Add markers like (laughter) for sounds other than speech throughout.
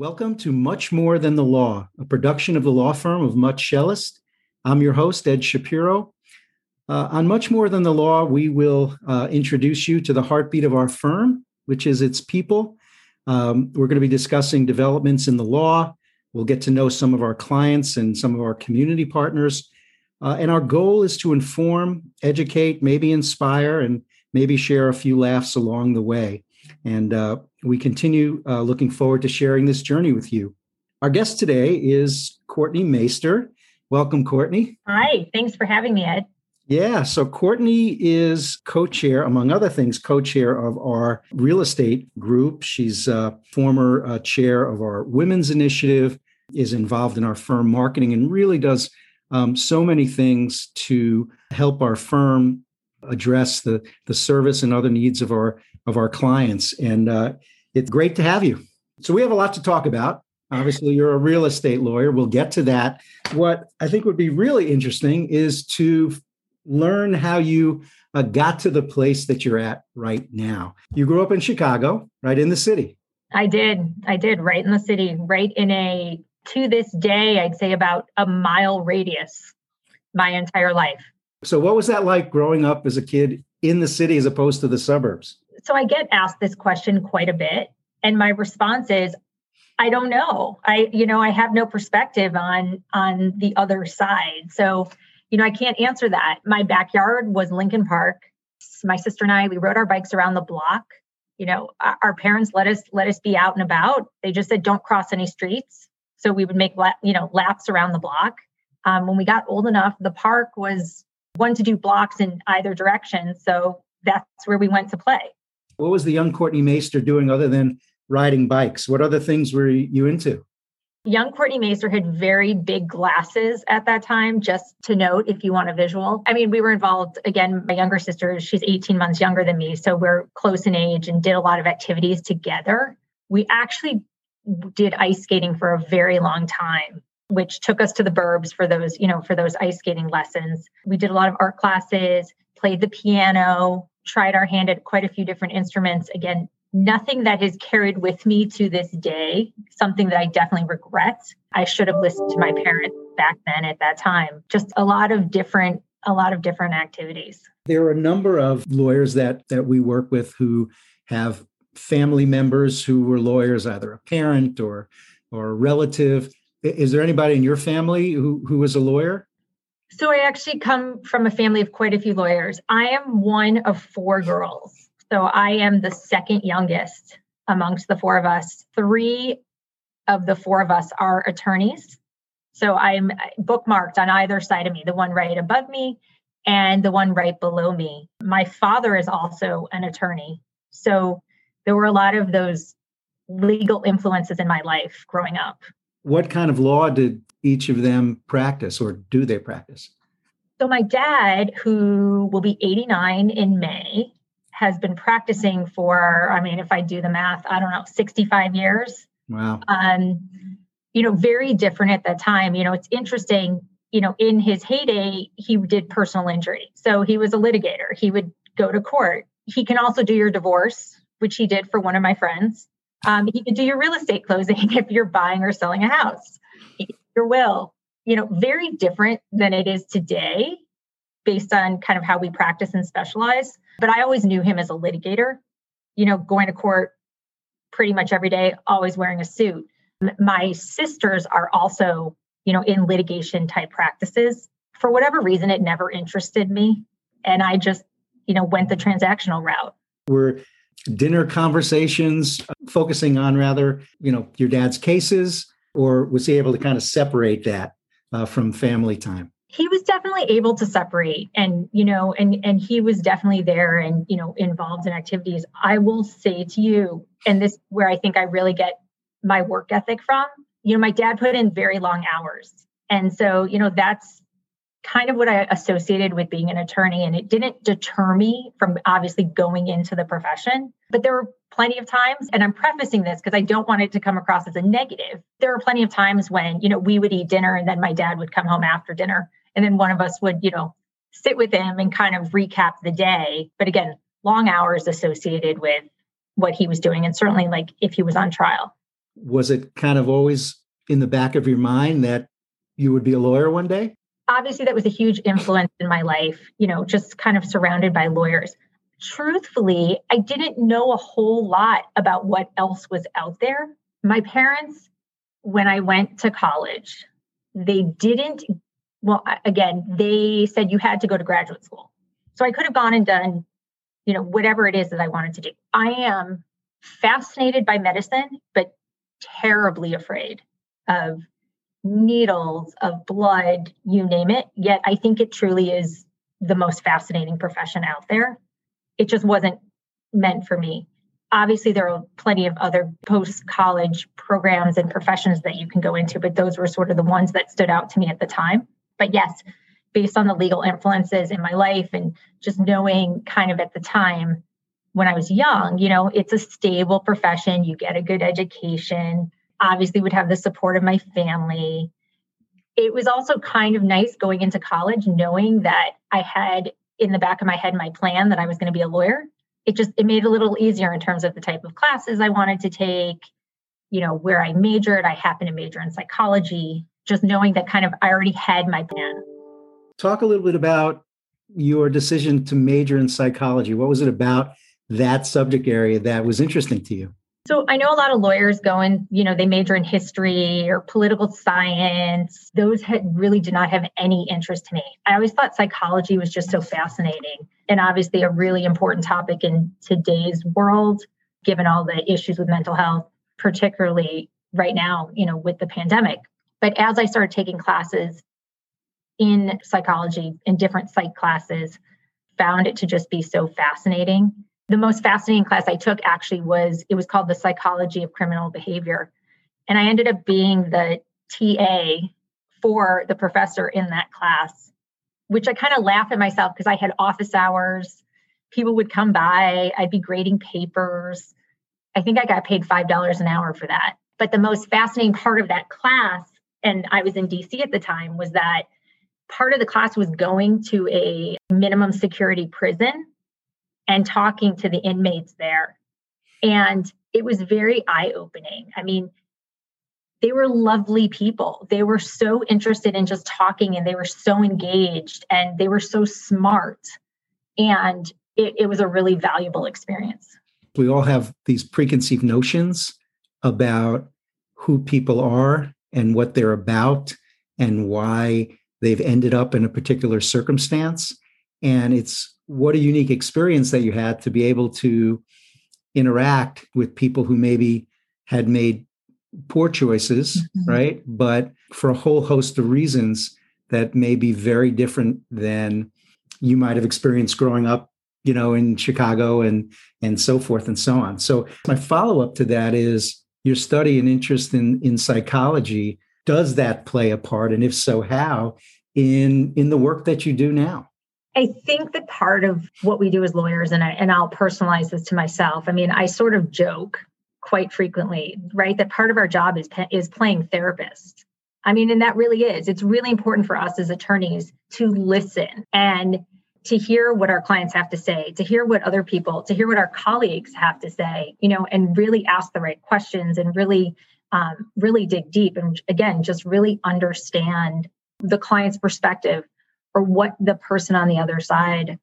Welcome to Much More Than the Law, a production of the law firm of Much Shelist. I'm your host, Ed Shapiro. Uh, on Much More Than the Law, we will uh, introduce you to the heartbeat of our firm, which is its people. Um, we're going to be discussing developments in the law. We'll get to know some of our clients and some of our community partners. Uh, and our goal is to inform, educate, maybe inspire, and maybe share a few laughs along the way. And uh, we continue uh, looking forward to sharing this journey with you. Our guest today is Courtney Maister. Welcome, Courtney. Hi, thanks for having me, Ed. Yeah, so Courtney is co chair, among other things, co chair of our real estate group. She's a former uh, chair of our women's initiative, is involved in our firm marketing, and really does um, so many things to help our firm address the, the service and other needs of our of our clients. And uh, it's great to have you. So we have a lot to talk about. Obviously, you're a real estate lawyer. We'll get to that. What I think would be really interesting is to learn how you uh, got to the place that you're at right now. You grew up in Chicago, right in the city. I did. I did, right in the city, right in a, to this day, I'd say about a mile radius my entire life. So, what was that like growing up as a kid in the city as opposed to the suburbs? So I get asked this question quite a bit. And my response is, I don't know. I, you know, I have no perspective on on the other side. So, you know, I can't answer that. My backyard was Lincoln Park. My sister and I, we rode our bikes around the block. You know, our parents let us let us be out and about. They just said don't cross any streets. So we would make you know laps around the block. Um, when we got old enough, the park was one to do blocks in either direction. So that's where we went to play. What was the young Courtney Maister doing other than riding bikes? What other things were you into? Young Courtney Maister had very big glasses at that time, just to note if you want a visual. I mean, we were involved, again, my younger sister, she's 18 months younger than me. So we're close in age and did a lot of activities together. We actually did ice skating for a very long time which took us to the burbs for those you know for those ice skating lessons we did a lot of art classes played the piano tried our hand at quite a few different instruments. Again, nothing that has carried with me to this day, something that I definitely regret. I should have listened to my parents back then at that time. Just a lot of different a lot of different activities. There are a number of lawyers that that we work with who have family members who were lawyers, either a parent or or a relative. Is there anybody in your family who, who was a lawyer? So I actually come from a family of quite a few lawyers. I am one of four girls. So I am the second youngest amongst the four of us. Three of the four of us are attorneys. So I'm bookmarked on either side of me, the one right above me and the one right below me. My father is also an attorney. So there were a lot of those legal influences in my life growing up. What kind of law did each of them practice or do they practice? So, my dad, who will be 89 in May, has been practicing for, I mean, if I do the math, I don't know, 65 years. Wow. Um, you know, very different at that time. You know, it's interesting, you know, in his heyday, he did personal injury. So he was a litigator. He would go to court. He can also do your divorce, which he did for one of my friends. Um, he can do your real estate closing (laughs) if you're buying or selling a house your will, you know, very different than it is today based on kind of how we practice and specialize. But I always knew him as a litigator, you know, going to court pretty much every day, always wearing a suit. My sisters are also, you know, in litigation type practices. For whatever reason, it never interested me. And I just, you know, went the transactional route. Were dinner conversations focusing on rather, you know, your dad's cases or was he able to kind of separate that uh, from family time? He was definitely able to separate, and you know, and and he was definitely there, and you know, involved in activities. I will say to you, and this where I think I really get my work ethic from. You know, my dad put in very long hours, and so you know that's kind of what I associated with being an attorney. And it didn't deter me from obviously going into the profession. But there were plenty of times, and I'm prefacing this because I don't want it to come across as a negative. There were plenty of times when, you know, we would eat dinner and then my dad would come home after dinner. And then one of us would, you know, sit with him and kind of recap the day. But again, long hours associated with what he was doing. And certainly like if he was on trial. was it kind of always in the back of your mind that you would be a lawyer one day? Obviously, that was a huge influence in my life, you know, just kind of surrounded by lawyers. Truthfully, I didn't know a whole lot about what else was out there. My parents, when I went to college, they didn't, well, again, they said you had to go to graduate school. So I could have gone and done, you know, whatever it is that I wanted to do. I am fascinated by medicine, but terribly afraid of needles, of blood, you name it. Yet I think it truly is the most fascinating profession out there. It just wasn't meant for me. Obviously, there are plenty of other post college programs and professions that you can go into, but those were sort of the ones that stood out to me at the time. But yes, based on the legal influences in my life and just knowing kind of at the time when I was young, you know, it's a stable profession. You get a good education. Obviously, would have the support of my family. It was also kind of nice going into college knowing that I had in the back of my head my plan that I was going to be a lawyer. It just it made it a little easier in terms of the type of classes I wanted to take, you know, where I majored. I happened to major in psychology, just knowing that kind of I already had my plan. Talk a little bit about your decision to major in psychology. What was it about that subject area that was interesting to you? So I know a lot of lawyers go and, you know, they major in history or political science. Those had really did not have any interest to me. I always thought psychology was just so fascinating and obviously a really important topic in today's world, given all the issues with mental health, particularly right now, you know, with the pandemic. But as I started taking classes in psychology in different psych classes, found it to just be so fascinating the most fascinating class I took actually was it was called the psychology of criminal behavior. And I ended up being the TA for the professor in that class, which I kind of laugh at myself because I had office hours. People would come by, I'd be grading papers. I think I got paid $5 an hour for that. But the most fascinating part of that class, and I was in DC at the time, was that part of the class was going to a minimum security prison and talking to the inmates there. And it was very eye opening. I mean, they were lovely people. They were so interested in just talking and they were so engaged and they were so smart. And it, it was a really valuable experience. We all have these preconceived notions about who people are and what they're about and why they've ended up in a particular circumstance. And it's what a unique experience that you had to be able to interact with people who maybe had made poor choices, mm-hmm. right? But for a whole host of reasons that may be very different than you might have experienced growing up, you know, in Chicago and and so forth and so on. So my follow-up to that is your study and interest in in psychology, does that play a part? And if so, how in in the work that you do now? I think that part of what we do as lawyers, and I and I'll personalize this to myself. I mean, I sort of joke quite frequently, right? That part of our job is is playing therapist. I mean, and that really is. It's really important for us as attorneys to listen and to hear what our clients have to say, to hear what other people, to hear what our colleagues have to say, you know, and really ask the right questions and really, um, really dig deep and again, just really understand the client's perspective or what the person on the other side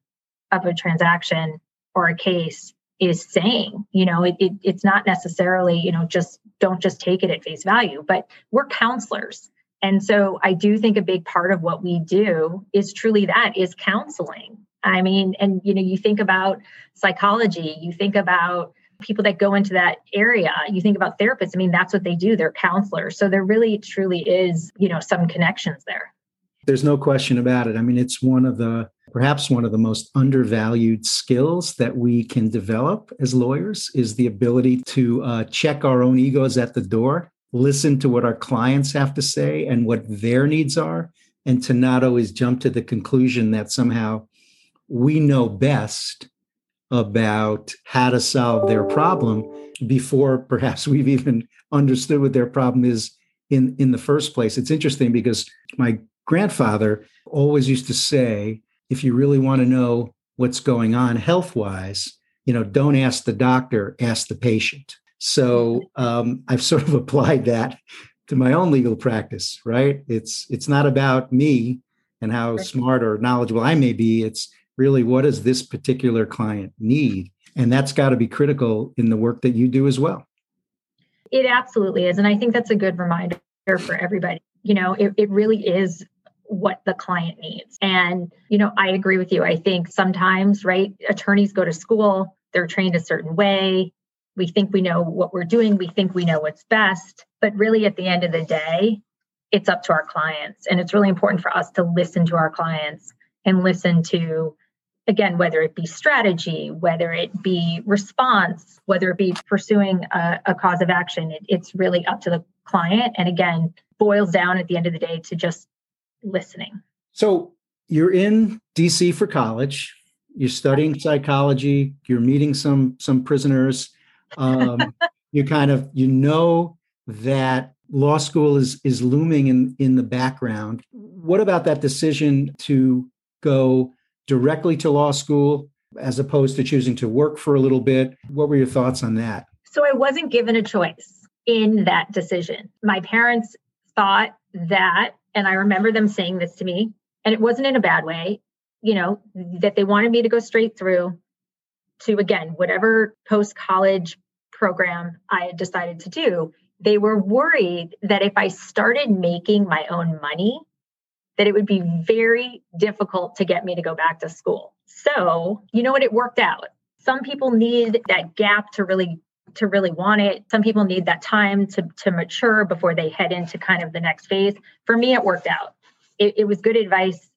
of a transaction or a case is saying you know it, it, it's not necessarily you know just don't just take it at face value but we're counselors. And so i do think a big part of what we do is truly that is counseling. I mean and you know you think about psychology you think about people that go into that area you think about therapists. I mean that's what they do they're counselors. So there really truly is you know some connections there there's no question about it. I mean, it's one of the perhaps one of the most undervalued skills that we can develop as lawyers is the ability to uh, check our own egos at the door, listen to what our clients have to say and what their needs are, and to not always jump to the conclusion that somehow we know best about how to solve their problem before perhaps (laughs) we've even understood what their problem is in in the first place. It's interesting because my grandfather always used to say, if you really want to know what's going on health wise, you know, don't ask the doctor, ask the patient. So (laughs) um, I've sort of applied that to my own legal practice, right? It's it's not about me and how smart or knowledgeable I may be. It's really what does this particular client need? And that's got to be critical in the work that you do as well. It absolutely is. And I think that's a good reminder for everybody. You know, it, it really is what the client needs. And, you know, I agree with you. I think sometimes, right, attorneys go to school, they're trained a certain way. We think we know what we're doing, we think we know what's best. But really, at the end of the day, it's up to our clients. And it's really important for us to listen to our clients and listen to, again, whether it be strategy, whether it be response, whether it be pursuing a, a cause of action. It, it's really up to the client. And again, boils down at the end of the day to just listening. So you're in DC for college. You're studying psychology. You're meeting some some prisoners. Um, (laughs) you kind of you know that law school is is looming in in the background. What about that decision to go directly to law school as opposed to choosing to work for a little bit? What were your thoughts on that? So I wasn't given a choice in that decision. My parents thought that and I remember them saying this to me, and it wasn't in a bad way, you know, that they wanted me to go straight through to, again, whatever post college program I had decided to do. They were worried that if I started making my own money, that it would be very difficult to get me to go back to school. So, you know what? It worked out. Some people need that gap to really to really want it. Some people need that time to, to mature before they head into kind of the next phase. For me, it worked out. It, it was good advice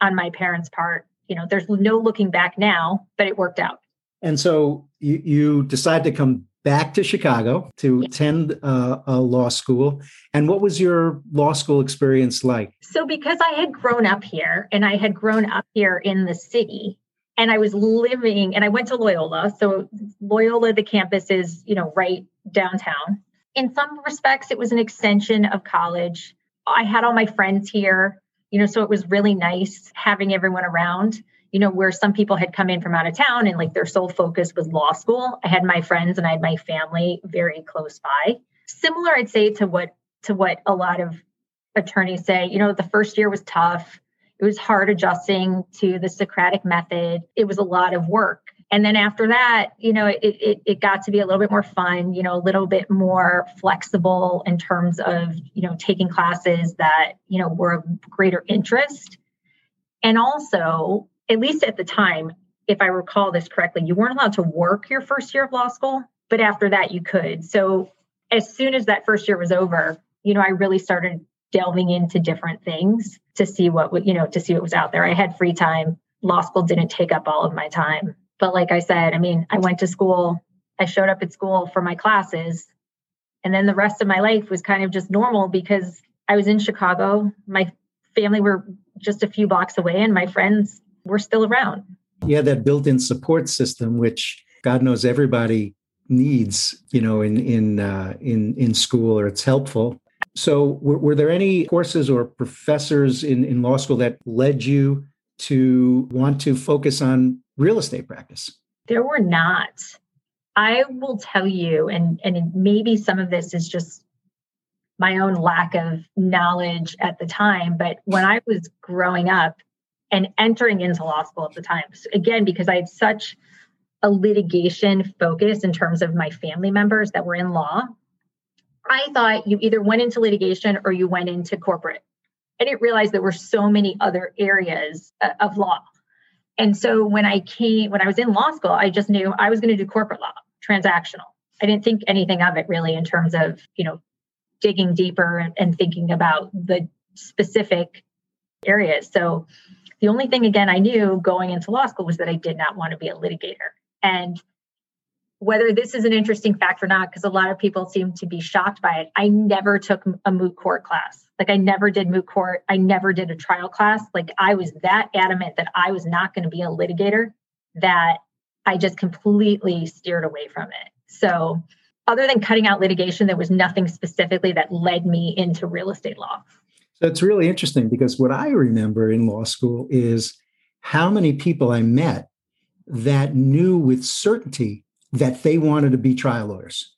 on my parents' part. You know, there's no looking back now, but it worked out. And so you, you decide to come back to Chicago to yeah. attend uh, a law school. And what was your law school experience like? So, because I had grown up here and I had grown up here in the city, and I was living and I went to Loyola. So Loyola, the campus is, you know, right downtown. In some respects, it was an extension of college. I had all my friends here, you know, so it was really nice having everyone around, you know, where some people had come in from out of town and like their sole focus was law school. I had my friends and I had my family very close by. Similar, I'd say, to what to what a lot of attorneys say, you know, the first year was tough it was hard adjusting to the Socratic method. It was a lot of work. And then after that, you know, it, it, it got to be a little bit more fun, you know, a little bit more flexible in terms of, you know, taking classes that, you know, were of greater interest. And also, at least at the time, if I recall this correctly, you weren't allowed to work your first year of law school, but after that you could. So as soon as that first year was over, you know, I really started delving into different things to see what you know to see what was out there. I had free time. Law school didn't take up all of my time. But like i said i mean i went to school i showed up at school for my classes and then the rest of my life was kind of just normal because i was in chicago. My family were just a few blocks away and my friends were still around. Yeah that built-in support system which god knows everybody needs you know in in uh, in in school or it's helpful so, were, were, there any courses or professors in, in law school that led you to want to focus on real estate practice? There were not. I will tell you, and, and maybe some of this is just my own lack of knowledge at the time, but when I was growing up and entering into law school at the time, again, because I had such a litigation focus in terms of my family members that were in law, I thought you either went into litigation or you went into corporate. I didn't realize there were so many other areas uh, of law. And so when I came, when I was in law school, I just knew I was going to do corporate law, transactional. I didn't think anything of it really in terms of, you know, digging deeper and, and thinking about the specific areas. So the only thing, again, I knew going into law school was that I did not want to be a litigator. And whether this is an interesting fact or not, because a lot of people seem to be shocked by it. I never took a moot court class. Like I never did moot court. I never did a trial class. Like I was that adamant that I was not going to be a litigator that I just completely steered away from it. So, other than cutting out litigation, there was nothing specifically that led me into real estate law. So, it's really interesting because what I remember in law school is how many people I met that knew with certainty that they wanted to be trial lawyers.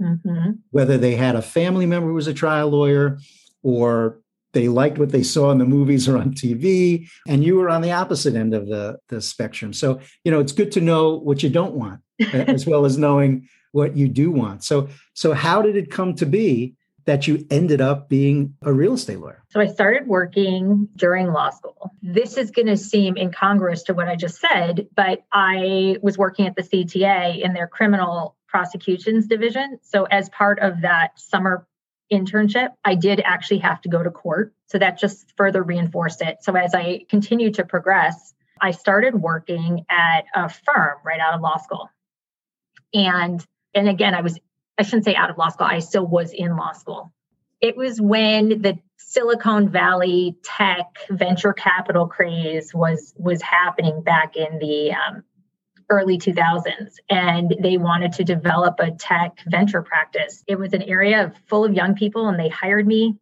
mm-hmm. whether they had a family member who was a trial lawyer or they liked what they saw in the movies or on TV, and you were on the opposite end of the, the spectrum. So, you know, it's good to know what you don't want, (laughs) as well as knowing what you do want. So, so how did it come to be that you ended up being a real estate lawyer? So I started working during law school. This is going to seem incongruous to what I just said, but I was working at the CTA in their criminal prosecutions division. So as part of that summer internship, I did actually have to go to court. So that just further reinforced it. So as I continued to progress, I started working at a firm right out of law school. And and again, I was I shouldn't say out of law school, I still was in law school. It was when the Silicon Valley tech venture capital craze was was happening back in the um, early 2000s and they wanted to develop a tech venture practice. It was an area full of young people and they hired me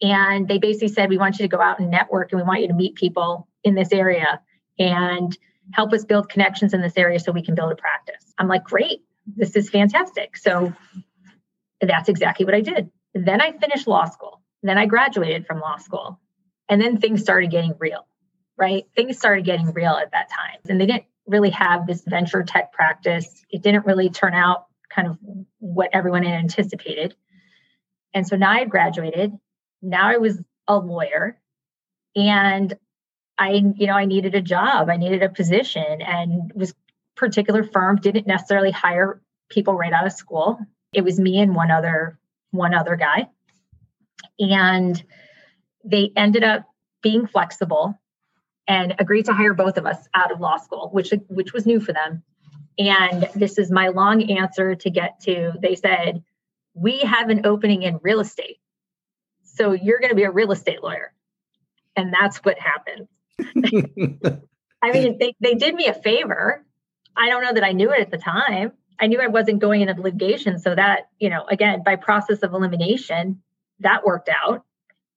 and they basically said we want you to go out and network and we want you to meet people in this area and help us build connections in this area so we can build a practice. I'm like, "Great. This is fantastic." So that's exactly what I did. Then I finished law school. Then I graduated from law school. And then things started getting real, right? Things started getting real at that time. And they didn't really have this venture tech practice. It didn't really turn out kind of what everyone had anticipated. And so now I graduated. Now I was a lawyer and I, you know, I needed a job. I needed a position and was particular firm didn't necessarily hire people right out of school. It was me and one other one other guy. And they ended up being flexible and agreed to hire both of us out of law school, which which was new for them. And this is my long answer to get to. They said, "We have an opening in real estate, so you're going to be a real estate lawyer," and that's what happened. (laughs) I mean, they they did me a favor. I don't know that I knew it at the time. I knew I wasn't going into litigation, so that you know, again, by process of elimination, that worked out,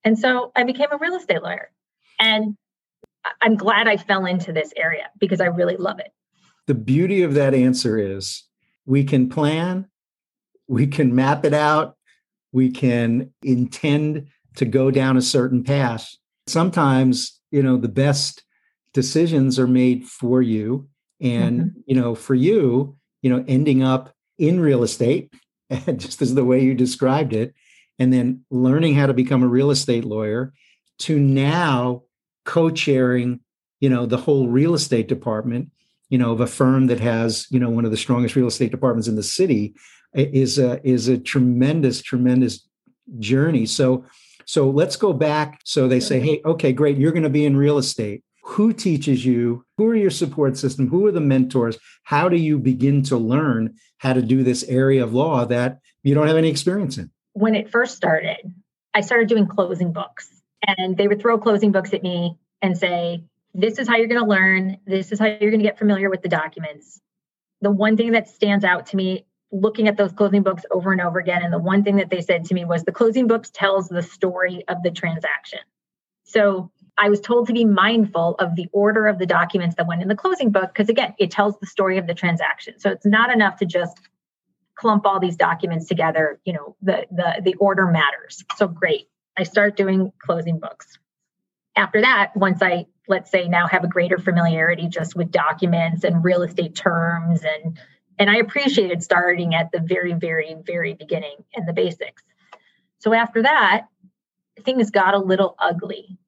and so I became a real estate lawyer. And I'm glad I fell into this area because I really love it. The beauty of that answer is we can plan, we can map it out, we can intend to go down a certain path. Sometimes, you know, the best decisions are made for you. And, mm-hmm. you know, for you, you know, ending up in real estate, (laughs) just as the way you described it, and then learning how to become a real estate lawyer to now co-chairing you know the whole real estate department you know of a firm that has you know one of the strongest real estate departments in the city is a is a tremendous tremendous journey. So so let's go back. So they say hey okay great you're going to be in real estate who teaches you who are your support system who are the mentors how do you begin to learn how to do this area of law that you don't have any experience in when it first started i started doing closing books and they would throw closing books at me and say, This is how you're going to learn. This is how you're going to get familiar with the documents. The one thing that stands out to me looking at those closing books over and over again, and the one thing that they said to me was the closing books tells the story of the transaction. So I was told to be mindful of the order of the documents that went in the closing book because again, it tells the story of the transaction. So it's not enough to just clump all these documents together. You know, the the the order matters. So great. I start doing closing books. After that, once I, let's say, now have a greater familiarity just with documents and real estate terms and and I appreciated starting at the very, very, very beginning and the basics. So after that, things got a little ugly.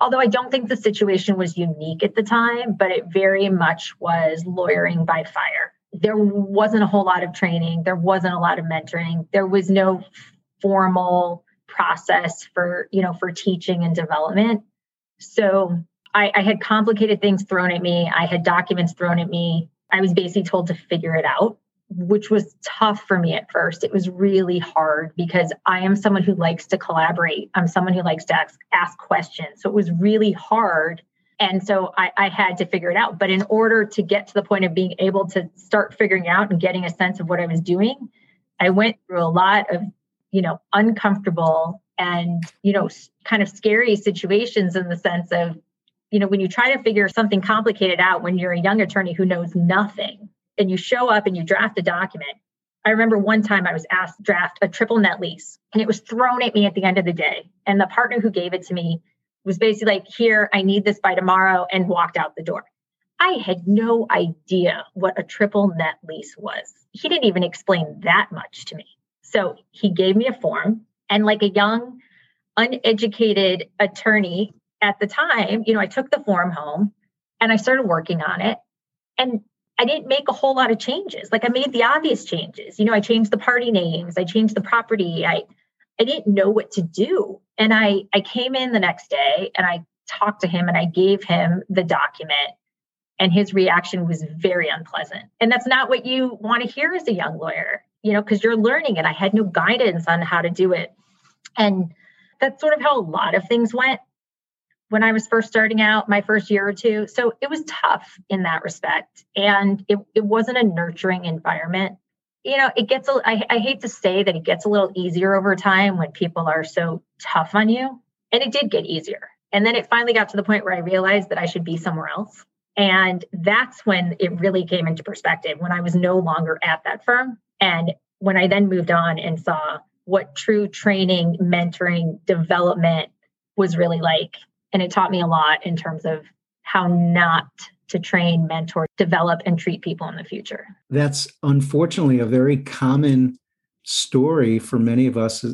Although I don't think the situation was unique at the time, but it very much was lawyering by fire. There wasn't a whole lot of training, there wasn't a lot of mentoring, there was no formal process for you know for teaching and development. So I, I had complicated things thrown at me. I had documents thrown at me. I was basically told to figure it out which was tough for me at first. It was really hard because i am someone who likes to collaborate. I'm someone who likes to ask, ask questions. So it was really hard. And so I, I, had to figure it out. But in order to get to the point of being able to start figuring out and getting a sense of what i was doing i went through a lot of you know, uncomfortable and, you know, kind of scary situations in the sense of, you know, when you try to figure something complicated out when you're a young attorney who knows nothing and you show up and you draft a document. I remember one time I was asked to draft a triple net lease and it was thrown at me at the end of the day. And the partner who gave it to me was basically like, Here, I need this by tomorrow, and walked out the door. I had no idea what a triple net lease was. He didn't even explain that much to me. So he gave me a form, and like a young, uneducated attorney at the time, you know, I took the form home and I started working on it. And I didn't make a whole lot of changes. Like I made the obvious changes. You know, I changed the party names, I changed the property. I I didn't know what to do. And I I came in the next day and I talked to him and I gave him the document and his reaction was very unpleasant. And that's not what you want to hear as a young lawyer, you know, because you're learning and I had no guidance on how to do it. And that's sort of how a lot of things went when I was first starting out, my first year or two. So it was tough in that respect. And it, it wasn't a nurturing environment. You know, it gets, a, I, I hate to say that it gets a little easier over time when people are so tough on you. And it did get easier. And then it finally got to the point where I realized that I should be somewhere else. And that's when it really came into perspective when I was no longer at that firm. And when I then moved on and saw what true training, mentoring, development was really like and it taught me a lot in terms of how not to train, mentor, develop, and treat people in the future. That's unfortunately a very common story for many of us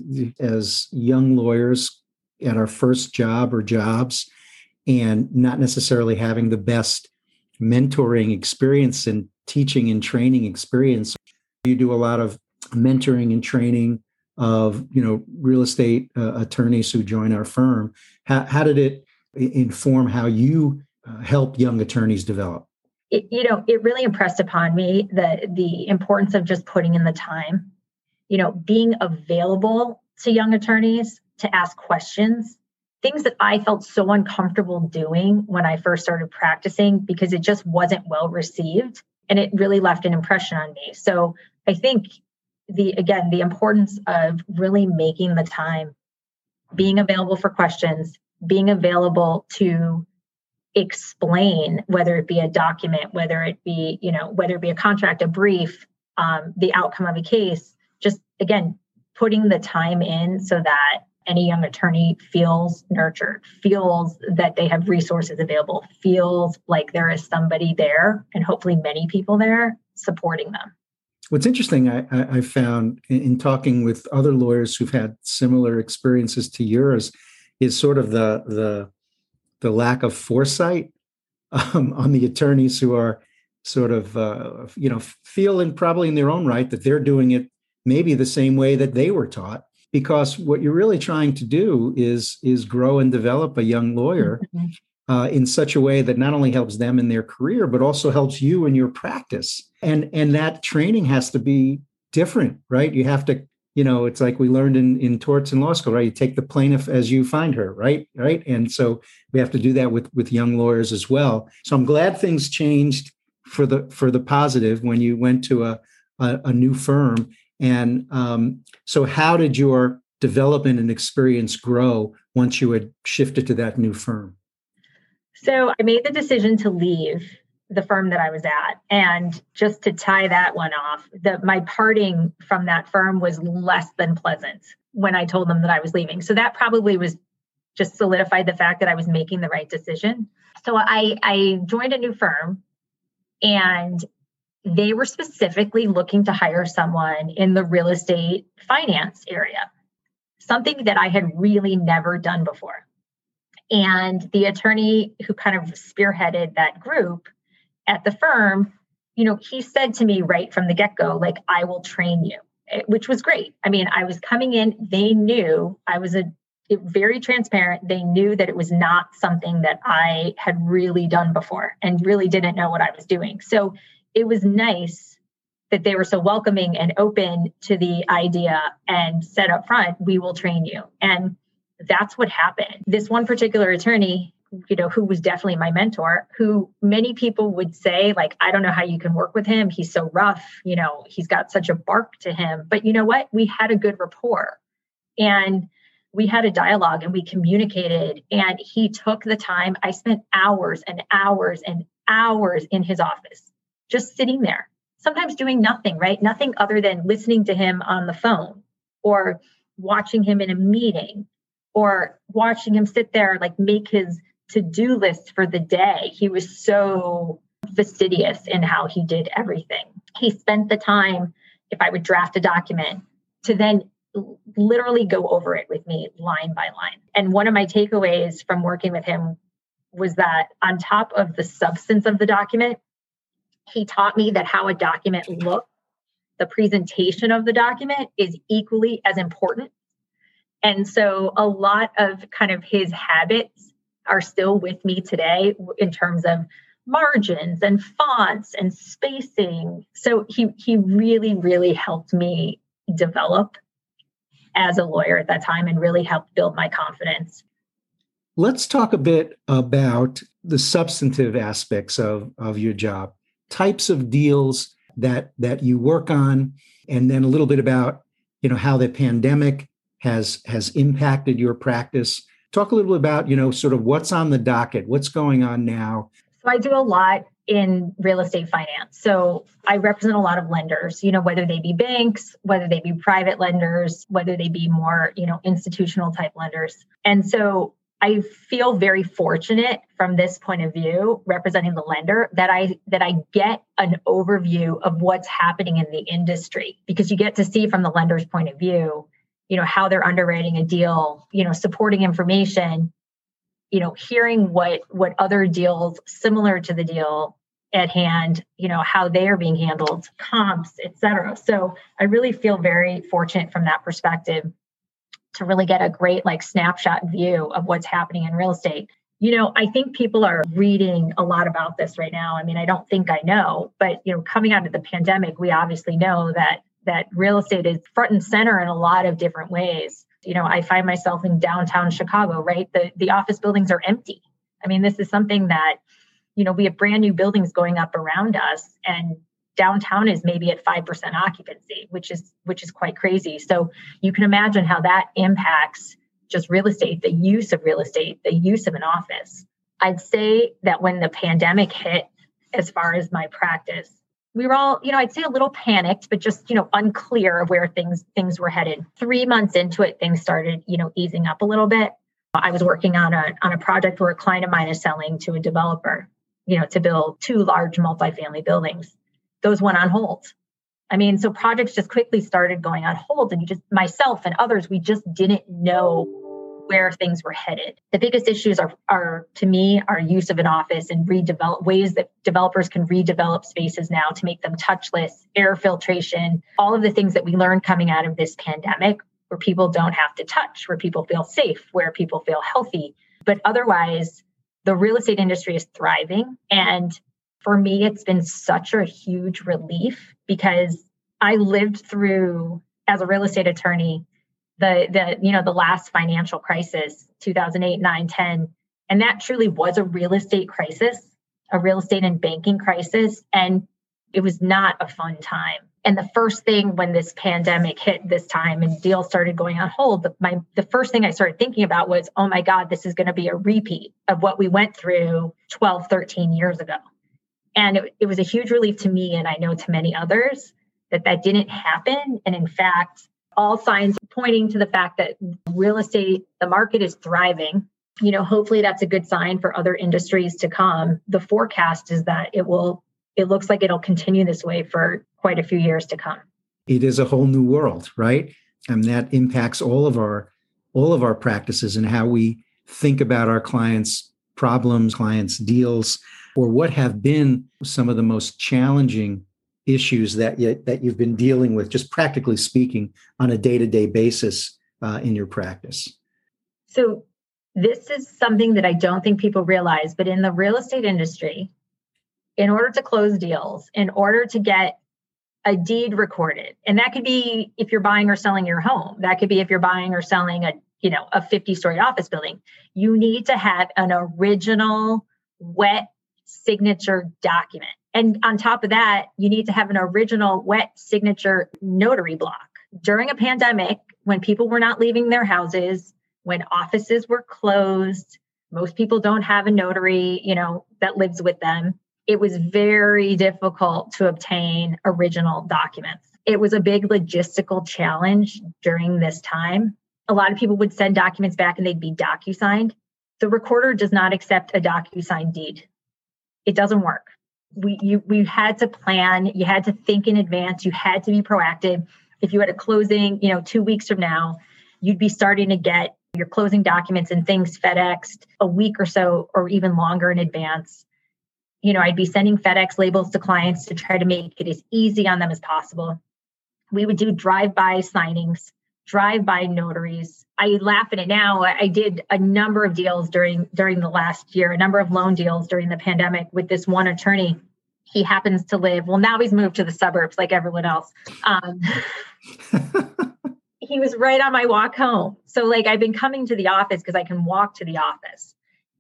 as young lawyers at our first job or jobs and not necessarily having the best mentoring experience and teaching and training experience. You do a lot of mentoring and training of you know real estate uh, attorneys who join our firm how, how did it inform how you uh, help young attorneys develop? It, you know it really impressed upon me the the importance of just putting in the time. You know being available to young attorneys to ask questions things that i felt so uncomfortable doing when i first started practicing because it just wasn't well received and it really left an impression on me. So i think the again the importance of really making the time being available for questions being available to explain whether it be a document whether it be you know whether it be a contract a brief um, the outcome of a case just again putting the time in so that any young attorney feels nurtured feels that they have resources available feels like there is somebody there and hopefully many people there supporting them. What's interesting, I, I found in, in, talking with other lawyers who've had similar experiences to yours, is sort of the the the lack of foresight um, on the attorneys who are sort of uh, you know feeling probably in their own right that they're doing it maybe the same way that they were taught. Because what you're really trying to do is is grow and develop a young lawyer mm-hmm. uh, in such a way that not only helps them in their career but also helps you in your practice. And and that training has to be different right? You have to you know it's like we learned in in torts in law school right? You take the plaintiff as you find her right? Right? And so we have to do that with with young lawyers as well. So i'm glad things changed for the for the positive when you went to a a, a new firm. And um, so how did your development and experience grow once you had shifted to that new firm? So I made the decision to leave the firm that I was at. And just to tie that one off, the my parting from that firm was less than pleasant when I told them that I was leaving. So that probably was just solidified the fact that I was making the right decision. So I I joined a new firm and they were specifically looking to hire someone in the real estate finance area. Something that I had really never done before. And the attorney who kind of spearheaded that group at the firm, you know, he said to me right from the get go, like, I will train you, eh, which was great. I mean, I was coming in, they knew I was a very transparent. They knew that it was not something that I had really done before and really didn't know what I was doing. So it was nice that they were so welcoming and open to the idea and said up front, we will train you. And that's what happened. This one particular attorney, you know, who was definitely my mentor, who many people would say, like, I don't know how you can work with him. He's so rough, you know, he's got such a bark to him. But you know what? We had a good rapport and we had a dialogue and we communicated. And he took the time. I spent hours and hours and hours in his office, just sitting there, sometimes doing nothing, right? Nothing other than listening to him on the phone or watching him in a meeting or watching him sit there like make his to-do list for the day. He was so fastidious in how he did everything. He spent the time if I would draft a document to then literally go over it with me line by line. And one of my takeaways from working with him was that on top of the substance of the document, he taught me that how a document looks, the presentation of the document is equally as important. And so a lot of kind of his habits are still with me today in terms of margins and fonts and spacing. So he he really really helped me develop as a lawyer at that time and really helped build my confidence. Let's talk a bit about the substantive aspects of, of your job, types of deals that that you work on, and then a little bit about you know how the pandemic has has impacted your practice. Talk a little bit about you know sort of what's on the docket, what's going on now. So I do a lot in real estate finance. So I represent a lot of lenders, you know, whether they be banks, whether they be private lenders, whether they be more, you know, institutional type lenders. And so I feel very fortunate from this point of view representing the lender that I that I get an overview of what's happening in the industry because you get to see from the lender's point of view, you know, how they're underwriting a deal, you know, supporting information you know hearing what what other deals similar to the deal at hand you know how they are being handled comps et cetera. So i really feel very fortunate from that perspective to really get a great like snapshot view of what's happening in real estate. You know i think people are reading a lot about this right now. I mean i don't think i know but you know coming out of the pandemic we obviously know that that real estate is front and center in a lot of different ways you know, I find myself in downtown Chicago, right? The the office buildings are empty. I mean, this is something that, you know, we have brand new buildings going up around us and downtown is maybe at 5% occupancy, which is which is quite crazy. So you can imagine how that impacts just real estate, the use of real estate, the use of an office. I'd say that when the pandemic hit, as far as my practice, we were all, you know, I'd say a little panicked, but just, you know, unclear of where things things were headed. Three months into it, things started, you know, easing up a little bit. I was working on a on a project where a client of mine is selling to a developer, you know, to build two large multifamily buildings. Those went on hold. I mean, so projects just quickly started going on hold, and you just myself and others, we just didn't know where things were headed. The biggest issues are, are to me, our use of an office and redevelop ways that developers can redevelop spaces now to make them touchless, air filtration, all of the things that we learned coming out of this pandemic, where people don't have to touch, where people feel safe, where people feel healthy. But otherwise, the real estate industry is thriving. And for me, it's been such a huge relief because I lived through, as a real estate attorney, the the you know the last financial crisis 2008 9 10 and that truly was a real estate crisis a real estate and banking crisis and it was not a fun time. And the first thing when this pandemic hit this time and deals started going on hold the, my the first thing i started thinking about was oh my god this is going to be a repeat of what we went through 12 13 years ago. And it, it was a huge relief to me and i know to many others that that didn't happen. And in fact all signs pointing to the fact that real estate, the market is thriving. You know, hopefully that's a good sign for other industries to come. The forecast is that it will, it looks like it'll continue this way for quite a few years to come. It is a whole new world, right? And that impacts all of our all of our practices and how we think about our clients' problems, clients' deals, or what have been some of the most challenging issues that you, that you've been dealing with, just practically speaking, on a day to day basis uh, in your practice? So, this is something that I don't think people realize, but in the real estate industry, in order to close deals, in order to get a deed recorded, and that could be if you're buying or selling your home, that could be if you're buying or selling a you know a 50 story office building, you need to have an original wet signature document and on top of that, you need to have an original wet signature notary block. During a pandemic, when people were not leaving their houses, when offices were closed, most people don't have a notary, you know, that lives with them. it was very difficult to obtain original documents. It was a big logistical challenge during this time. A lot of people would send documents back and they'd be docu-signed. The recorder does not accept a docu-signed deed. It doesn't work. We you we had to plan, you had to think in advance, you had to be proactive. If you had a closing, you know, 2 weeks from now, you'd be starting to get your closing documents and things FedExed a week or so or even longer in advance. You know, I'd be sending FedEx labels to clients to try to make it as easy on them as possible. We would do drive-by signings, drive-by notaries. I laugh at it now. I did a number of deals during during the last year, a number of loan deals during the pandemic with this one attorney. He happens to live well. Now he's moved to the suburbs like everyone else. Um, (laughs) he was right on my walk home. So like I've been coming to the office because I can walk to the office.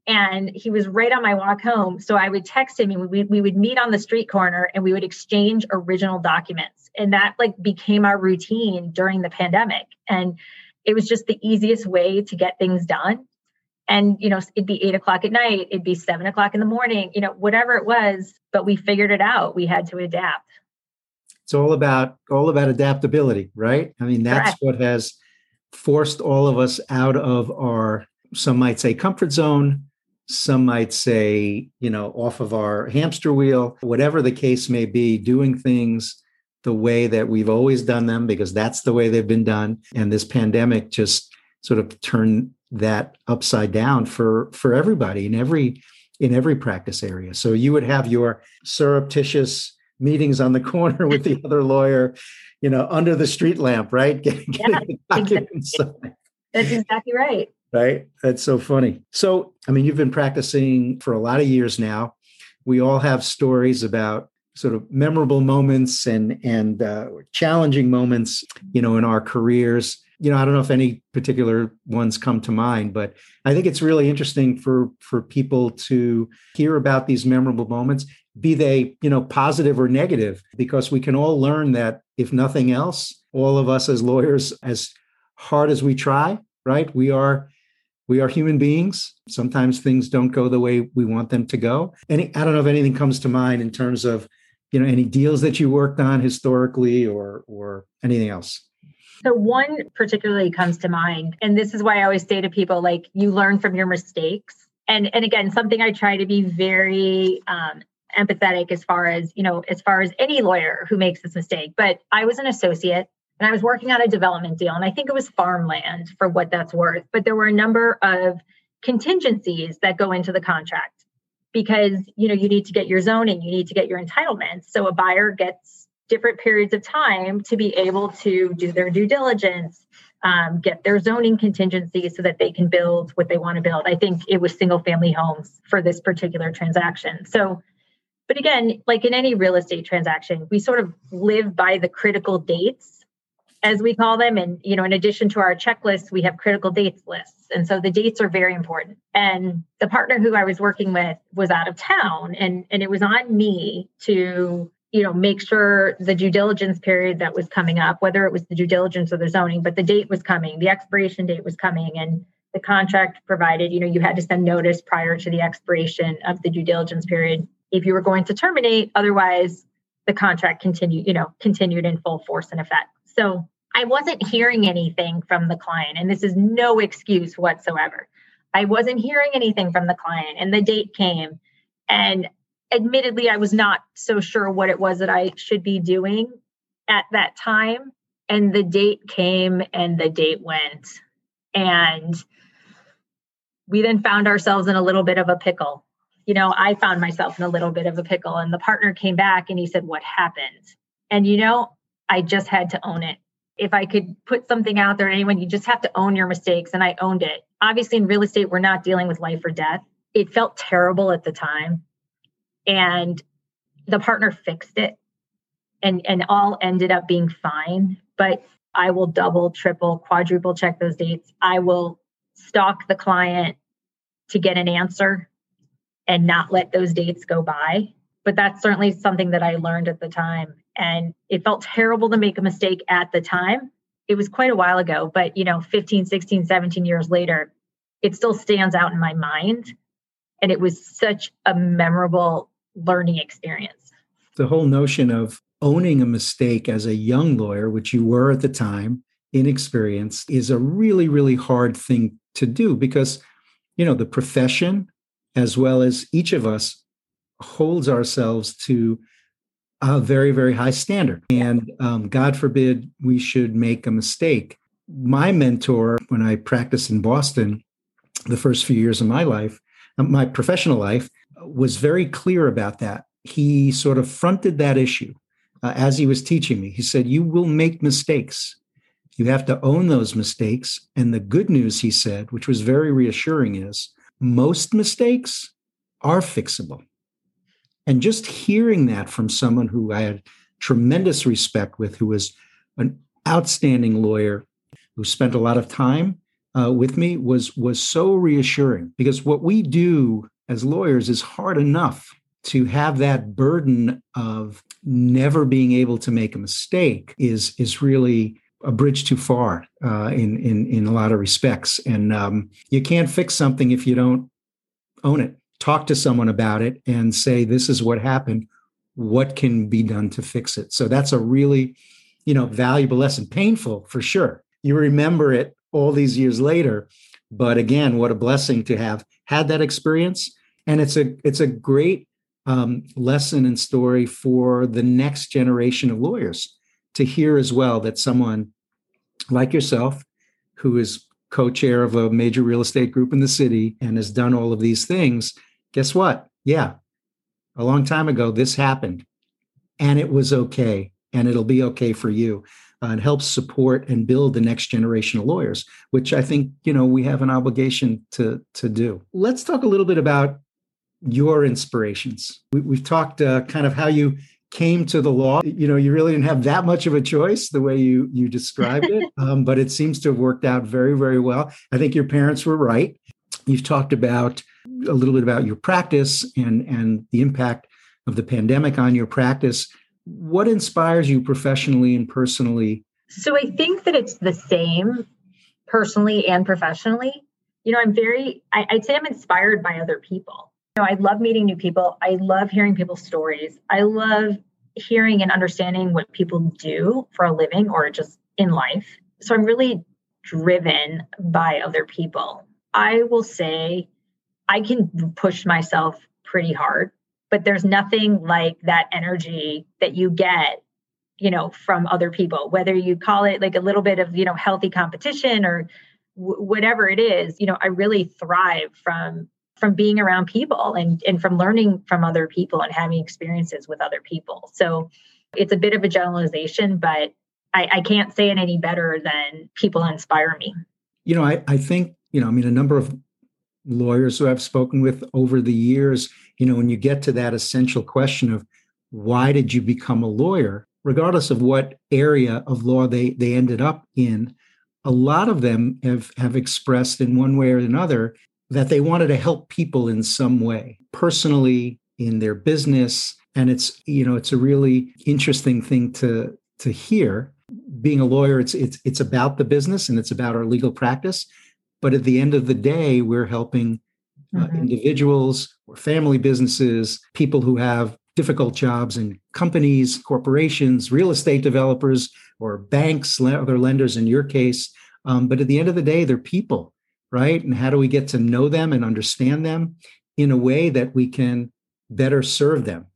And he was right on my walk home. So I would text him and we, we would meet on the street corner and we would exchange original documents. And that like became our routine during the pandemic. And it was just the easiest way to get things done. And, you know, it'd be eight o'clock at night, it'd be seven o'clock in the morning, you know, whatever it was, but we figured it out. We had to adapt it's all about all about adaptability right i mean that's Correct. what has forced all of us out of our some might say comfort zone some might say you know off of our hamster wheel whatever the case may be doing things the way that we've always done them because that's the way they've been done and this pandemic just sort of turned that upside down for for everybody in every in every practice area so you would have your surreptitious meetings on the corner (laughs) with the other lawyer, you know, under the street lamp, right? (laughs) Getting, yeah, exactly. That's exactly right. Right. That's so funny. So, I mean, you've been practicing for a lot of years now. We all have stories about sort of memorable moments and and uh, challenging moments, you know, in our careers. You know, I don't know if any particular ones come to mind, but I think it's really interesting for for people to hear about these memorable moments be they you know positive or negative because we can all learn that if nothing else all of us as lawyers as hard as we try right we are we are human beings. Sometimes things don't go the way we want them to go. Any i don't know if anything comes to mind in terms of you know any deals that you worked on historically or or anything else? So one particularly comes to mind and this is why i always say to people like you learn from your mistakes. And and again something i try to be very um, empathetic as far as, you know, as far as any lawyer who makes this mistake. But I was an associate and I was working on a development deal. And I think it was farmland for what that's worth. But there were a number of contingencies that go into the contract because, you know, you need to get your zoning, you need to get your entitlements. So a buyer gets different periods of time to be able to do their due diligence, um, get their zoning contingency so that they can build what they want to build. I think it was single family homes for this particular transaction. So but again, like in any real estate transaction, we sort of live by the critical dates, as we call them. And, you know, in addition to our checklist, we have critical dates lists. And so the dates are very important. And the partner who I was working with was out of town and, and it was on me to, you know, make sure the due diligence period that was coming up, whether it was the due diligence or the zoning, but the date was coming, the expiration date was coming. And the contract provided, you know, you had to send notice prior to the expiration of the due diligence period if you were going to terminate. Otherwise, the contract continued, you know, continued in full force and effect. So I wasn't hearing anything from the client, and this is no excuse whatsoever. I wasn't hearing anything from the client, and the date came. And admittedly, I was not so sure what it was that I should be doing at that time. And the date came and the date went. And we then found ourselves in a little bit of a pickle you know, I found myself in a little bit of a pickle. And the partner came back and he said, What happened? And, you know, I just had to own it. If I could put something out there, anyone, you just have to own your mistakes. And I owned it. Obviously, in real estate, we're not dealing with life or death. It felt terrible at the time. And the partner fixed it and, and all ended up being fine. But I will double, triple, quadruple check those dates. I will stalk the client to get an answer and not let those dates go by. But that's certainly something that I learned at the time. And it felt terrible to make a mistake at the time. It was quite a while ago, but you know, 15, 16, 17 years later, it still stands out in my mind. And it was such a memorable learning experience. The whole notion of owning a mistake as a young lawyer, which you were at the time, inexperienced, is a really, really hard thing to do because, you know, the profession, as well as each of us, holds ourselves to a very, very high standard. And um, God forbid we should make a mistake. My mentor, when I practiced in Boston, the first few years of my life, my professional life, was very clear about that. He sort of fronted that issue uh, as he was teaching me. He said, You will make mistakes. You have to own those mistakes. And the good news, he said, which was very reassuring, is most mistakes are fixable. And just hearing that from someone who I had tremendous respect with, who was an outstanding lawyer, who spent a lot of time uh, with me, was was so reassuring. Because what we do as lawyers is hard enough to have that burden of never being able to make a mistake is is really a bridge too far uh, in in in a lot of respects. And um, you can't fix something if you don't own it talk to someone about it and say, this is what happened. What can be done to fix it? So that's a really, you know, valuable lesson. Painful for sure. You remember it all these years later. But again, what a blessing to have had that experience. And it's a it's a great um, lesson and story for the next generation of lawyers to hear as well that someone like yourself, who is co-chair of a major real estate group in the city and has done all of these things, guess what? Yeah, a long time ago, this happened and it was okay. And it'll be okay for you. Uh, it helps support and build the next generation of lawyers, which I think you know we have an obligation to to do. Let's talk a little bit about your inspirations. We, have talked uh, kind of how you came to the law. You know, you really didn't have that much of a choice the way you you described it, (laughs) um, but it seems to have worked out very very well. I think your parents were right. You've talked about a little bit about your practice and and the impact of the pandemic on your practice. What inspires you professionally and personally? So I think that it's the same personally and professionally. You know, I'm very, I, would say I'm inspired by other people. You know, I love meeting new people. I love hearing people's stories. I love hearing and understanding what people do for a living or just in life. So I'm really driven by other people. I will say I can push myself pretty hard, but there's nothing like that energy that you get, you know, from other people, whether you call it like a little bit of, you know, healthy competition or w- whatever it is, you know, I really thrive from from being around people and and from learning from other people and having experiences with other people. So it's a bit of a generalization, but I, I can't say it any better than people inspire me. You know, I, I think, you know, I mean, a number of lawyers who I've spoken with over the years, you know, when you get to that essential question of why did you become a lawyer, regardless of what area of law they they ended up in, a lot of them have have expressed in one way or another that they wanted to help people in some way, personally, in their business. And it's, you know, it's a really interesting thing to to hear. Being a lawyer, it's it's it's about the business and it's about our legal practice but at the end of the day, we're helping uh, mm-hmm. individuals or family businesses, people who have difficult jobs in companies, corporations, real estate developers, or banks, other lenders in your case. Um, but at the end of the day, they're people, right? And how do we get to know them and understand them in a way that we can better serve them?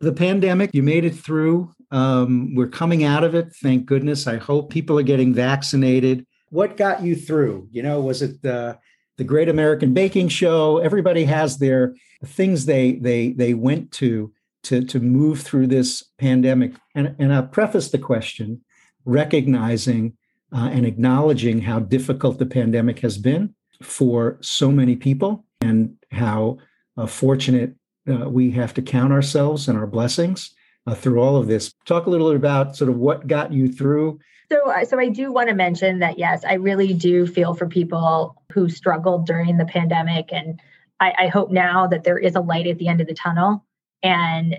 The pandemic, you made it through. Um, we're coming out of it. Thank goodness. I hope people are getting vaccinated what got you through? You know, was it the the Great American Baking Show? Everybody has their things they they they went to to to move through this pandemic. And and I'll preface the question recognizing uh, and acknowledging how difficult the pandemic has been for so many people and how uh, fortunate uh, we have to count ourselves and our blessings uh, through all of this. Talk a little bit about sort of what got you through so, so I do want to mention that yes, I really do feel for people who struggled during the pandemic, and I, I hope now that there is a light at the end of the tunnel, and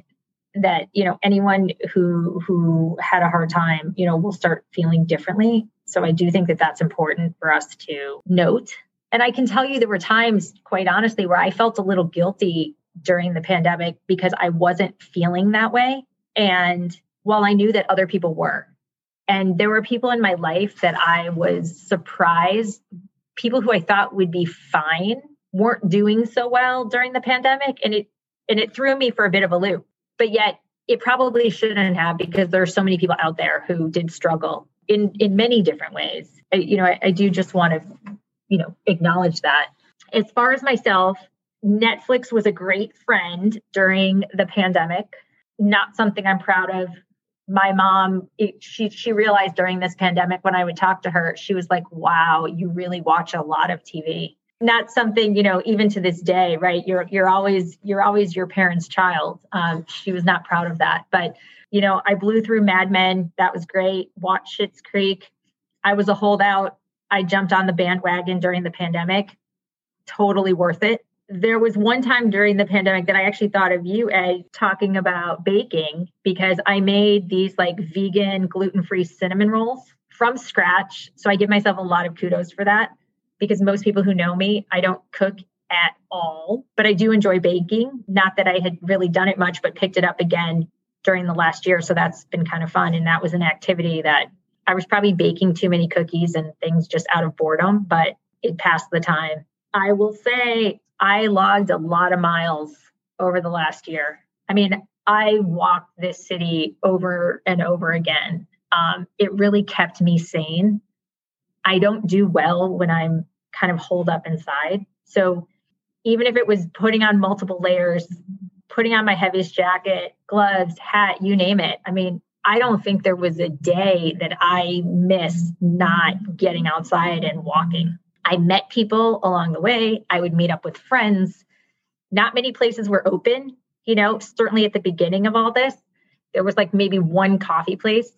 that you know anyone who who had a hard time, you know, will start feeling differently. So I do think that that's important for us to note. And I can tell you there were times, quite honestly, where I felt a little guilty during the pandemic because I wasn't feeling that way. And while I knew that other people were, and there were people in my life that I was surprised, people who I thought would be fine weren't doing so well during the pandemic. And it and it threw me for a bit of a loop. But yet it probably shouldn't have because there are so many people out there who did struggle in in many different ways. I, you know, I, I do just want to, you know, acknowledge that. As far as myself, Netflix was a great friend during the pandemic. Not something I'm proud of. My mom, it, she she realized during this pandemic when I would talk to her, she was like, "Wow, you really watch a lot of TV." Not something you know, even to this day, right? You're you're always you're always your parents' child. Um, she was not proud of that, but you know, I blew through Mad Men. That was great. Watched Schitt's Creek. I was a holdout. I jumped on the bandwagon during the pandemic. Totally worth it there was one time during the pandemic that I actually thought of you as talking about baking because I made these like vegan, gluten free cinnamon rolls from scratch. So I give myself a lot of kudos for that because most people who know me, I don't cook at all, but I do enjoy baking. Not that I had really done it much, but picked it up again during the last year. So that's been kind of fun. And that was an activity that I was probably baking too many cookies and things just out of boredom, but it passed the time. I will say I logged a lot of miles over the last year. I mean, I walked this city over and over again. Um, it really kept me sane. I don't do well when I'm kind of hold up inside. So even if it was putting on multiple layers, putting on my heaviest jacket, gloves, hat, you name it. I mean, I don't think there was a day that I missed not getting outside and walking. I met people along the way. I would meet up with friends. Not many places were open, you know, certainly at the beginning of all this. There was like maybe one coffee place.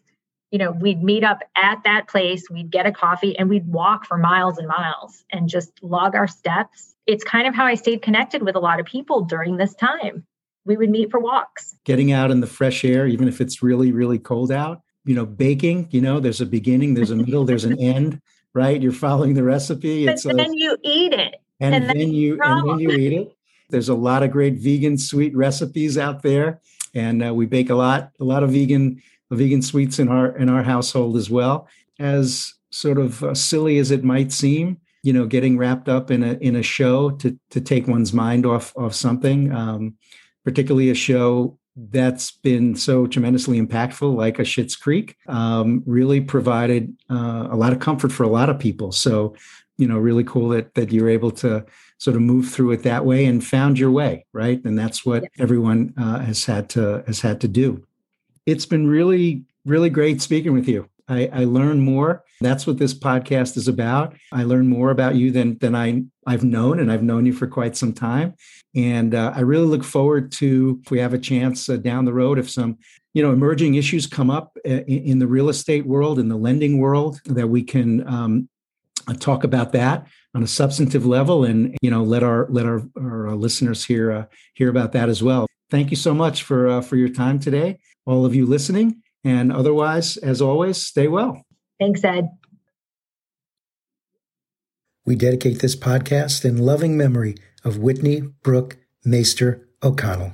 You know, we'd meet up at that place, we'd get a coffee, and we'd walk for miles and miles and just log our steps. It's kind of how I stayed connected with a lot of people during this time. We would meet for walks. Getting out in the fresh air, even if it's really, really cold out. You know, baking, you know, there's a beginning, there's a middle, there's an end right? You're following the recipe. But then a, you eat it. And, and then you and then you eat it. There's a lot of great vegan sweet recipes out there, and uh, we bake a lot a lot of vegan vegan sweets in our in our household as well. As sort of uh, silly as it might seem, you know, getting wrapped up in a in a show to to take one's mind off of something, um, particularly a show that's been so tremendously impactful, like a Schitt's Creek, um, really provided uh, a lot of comfort for a lot of people. So, you know, really cool that that you're able to sort of move through it that way and found your way, right? And that's what everyone uh, has had to has had to do. It's been really, really great speaking with you. I, I learn more. That's what this podcast is about. I learn more about you than than I I've known, and I've known you for quite some time. And uh, I really look forward to if we have a chance uh, down the road, if some you know emerging issues come up uh, in, in, the real estate world, in the lending world, that we can um, uh, talk about that on a substantive level, and you know let our let our, our uh, listeners hear uh, hear about that as well. Thank you so much for for your time today, all of you listening. And otherwise, as always, stay well. Thanks, Ed. We dedicate this podcast in loving memory of Whitney Brooke Maester O'Connell.